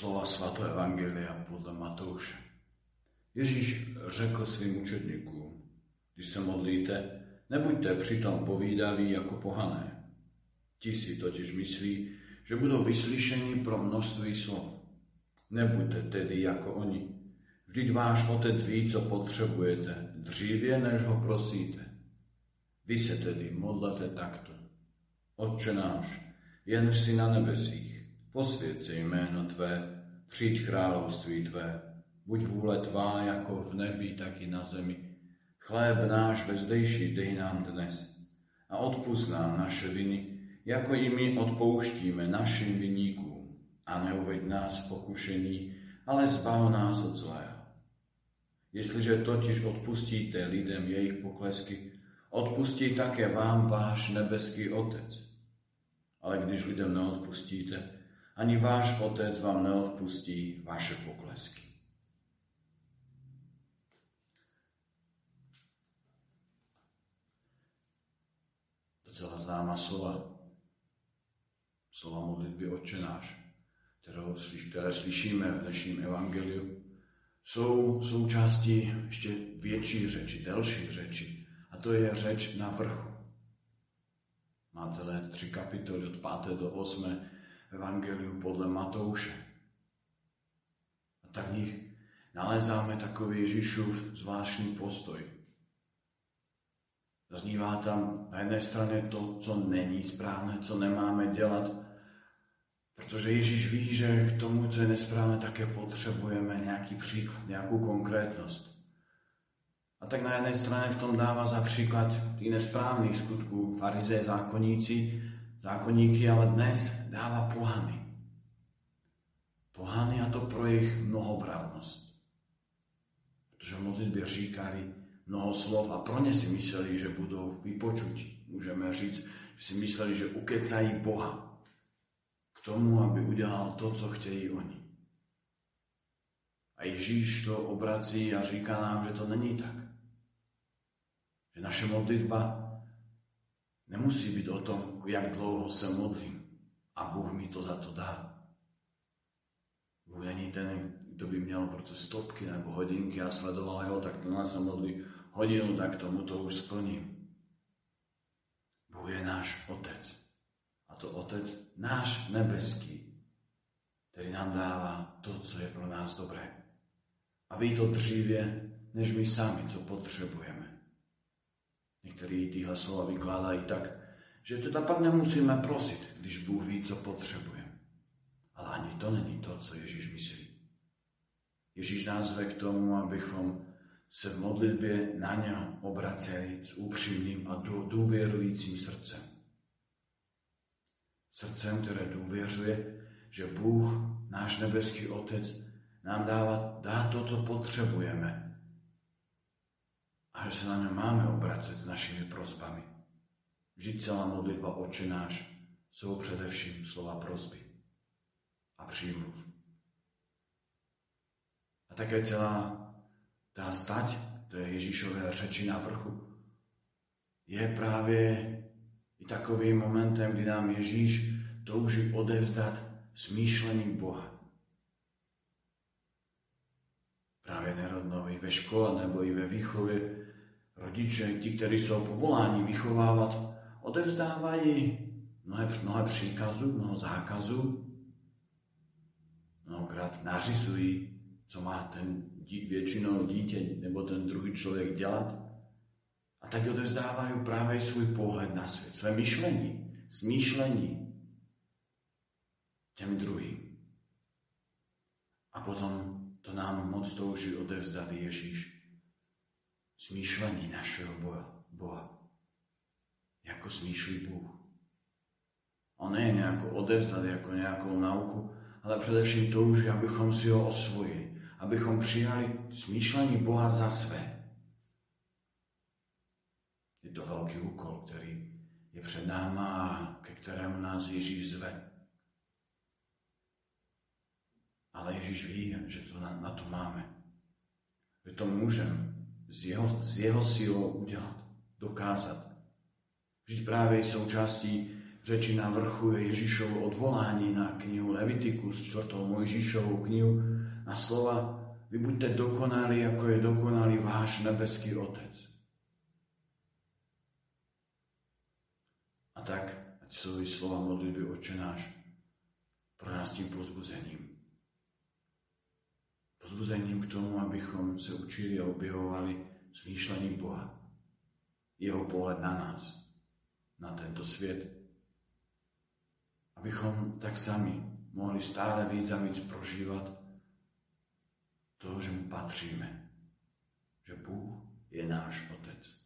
slova svato Evangelia podle Matouše. Ježíš řekl svým učedníkům, když se modlíte, nebuďte přitom povídaví jako pohané. Ti si totiž myslí, že budou vyslyšeni pro množství slov. Nebuďte tedy jako oni. Vždyť váš otec ví, co potřebujete, dříve, než ho prosíte. Vy se tedy modlete takto. Otče náš, jen si na nebesích, posvěd se jméno Tvé, přijď království Tvé, buď vůle Tvá jako v nebi, tak i na zemi. Chléb náš vezdejší dej nám dnes a odpust nám naše viny, jako i my odpouštíme našim viníkům. A neuveď nás v pokušení, ale zbav nás od zlého. Jestliže totiž odpustíte lidem jejich poklesky, odpustí také vám váš nebeský Otec. Ale když lidem neodpustíte, ani váš Otec vám neodpustí vaše poklesky. Docela známa slova. Slova modlitby Otče náš, které slyšíme v dnešním evangeliu, jsou součástí ještě větší řeči, delší řeči. A to je řeč na vrchu. Má celé tři kapitoly od 5. do 8. Evangeliu podle Matouše. A tak v nich nalezáme takový Ježíšův zvláštní postoj. Zaznívá tam na jedné straně to, co není správné, co nemáme dělat, protože Ježíš ví, že k tomu, co je nesprávné, také potřebujeme nějaký příklad, nějakou konkrétnost. A tak na jednej strane v tom dáva za príklad tých nesprávnych skutků farize, zákonníci, zákonníky, ale dnes dáva pohany. Pohany a to pro ich mnohovravnosť. Pretože v modlitbe říkali mnoho slov a pro ne si mysleli, že budú vypočuť. Môžeme říct, že si mysleli, že ukecají Boha k tomu, aby udelal to, co chtějí oni. A Ježíš to obrací a říká nám, že to není tak. Že naše modlitba nemusí byť o tom, jak dlouho sa modlím a Bůh mi to za to dá. Bůh není ten, kto by měl ruce stopky nebo hodinky a sledoval jeho, tak to nás sa modlí hodinu, tak tomu to už splním. Bůh je náš Otec. A to Otec náš nebeský, ktorý nám dáva to, co je pro nás dobré. A ví to dříve, než my sami, co potřebujeme. Niektorí týhle slova vykladajú tak, že teda pak nemusíme prosiť, když Bůh ví, co potřebujeme. Ale ani to není to, co Ježíš myslí. Ježíš nás ve k tomu, abychom se v modlitbě na něho obraceli s úpřímným a důvěrujícím srdcem. Srdcem, které důvěřuje, že Bůh, náš nebeský Otec, nám dává, dá to, co potřebujeme, že sa na ňa máme obracať s našimi prozbami. Vždy celá modlitba Oče náš sú především slova prozby a přímluv. A také celá tá stať, je Ježíšové řeči na vrchu, je právě i takovým momentem, kdy nám Ježíš touží odevzdat smýšlení Boha. Práve nerodno i ve škole nebo i ve výchově rodiče, ti, ktorí sú povoláni vychovávať, odevzdávajú mnohé, mnohé příkazu, mnoho zákazu, mnohokrát nařizují, co má ten většinou dítě nebo ten druhý člověk dělat. A tak odevzdávajú práve svůj pohled na svět, své myšlení, smýšlení těm druhým. A potom to nám moc touží odevzdať Ježíš smýšlení našeho Boha. Ako smýšlí Bůh. On nie je nejako odevzdať ako nejakou nauku, ale především touží, abychom si ho osvojili, abychom přijali smýšlení Boha za své. Je to veľký úkol, ktorý je před náma a ke ktorému nás Ježíš zve. Ale Ježíš ví, že to na, na to máme. Že to môžem s jeho, s jeho silou udělat, dokázat. Vždyť práve součástí reči na vrchu je Ježišovo odvolání na knihu Levitikus, 4. Mojžišovú knihu, na slova vy buďte dokonali, ako je dokonalý váš nebeský Otec. A tak, ať sú slova modlitby Oče náš pro nás tím pozbuzením. Pozbuzením k tomu, abychom se učili a objevovali smýšlením Boha. Jeho pohled na nás, na tento svět. Abychom tak sami mohli stále víc a víc prožívat toho, že mu patříme. Že Bůh je náš Otec.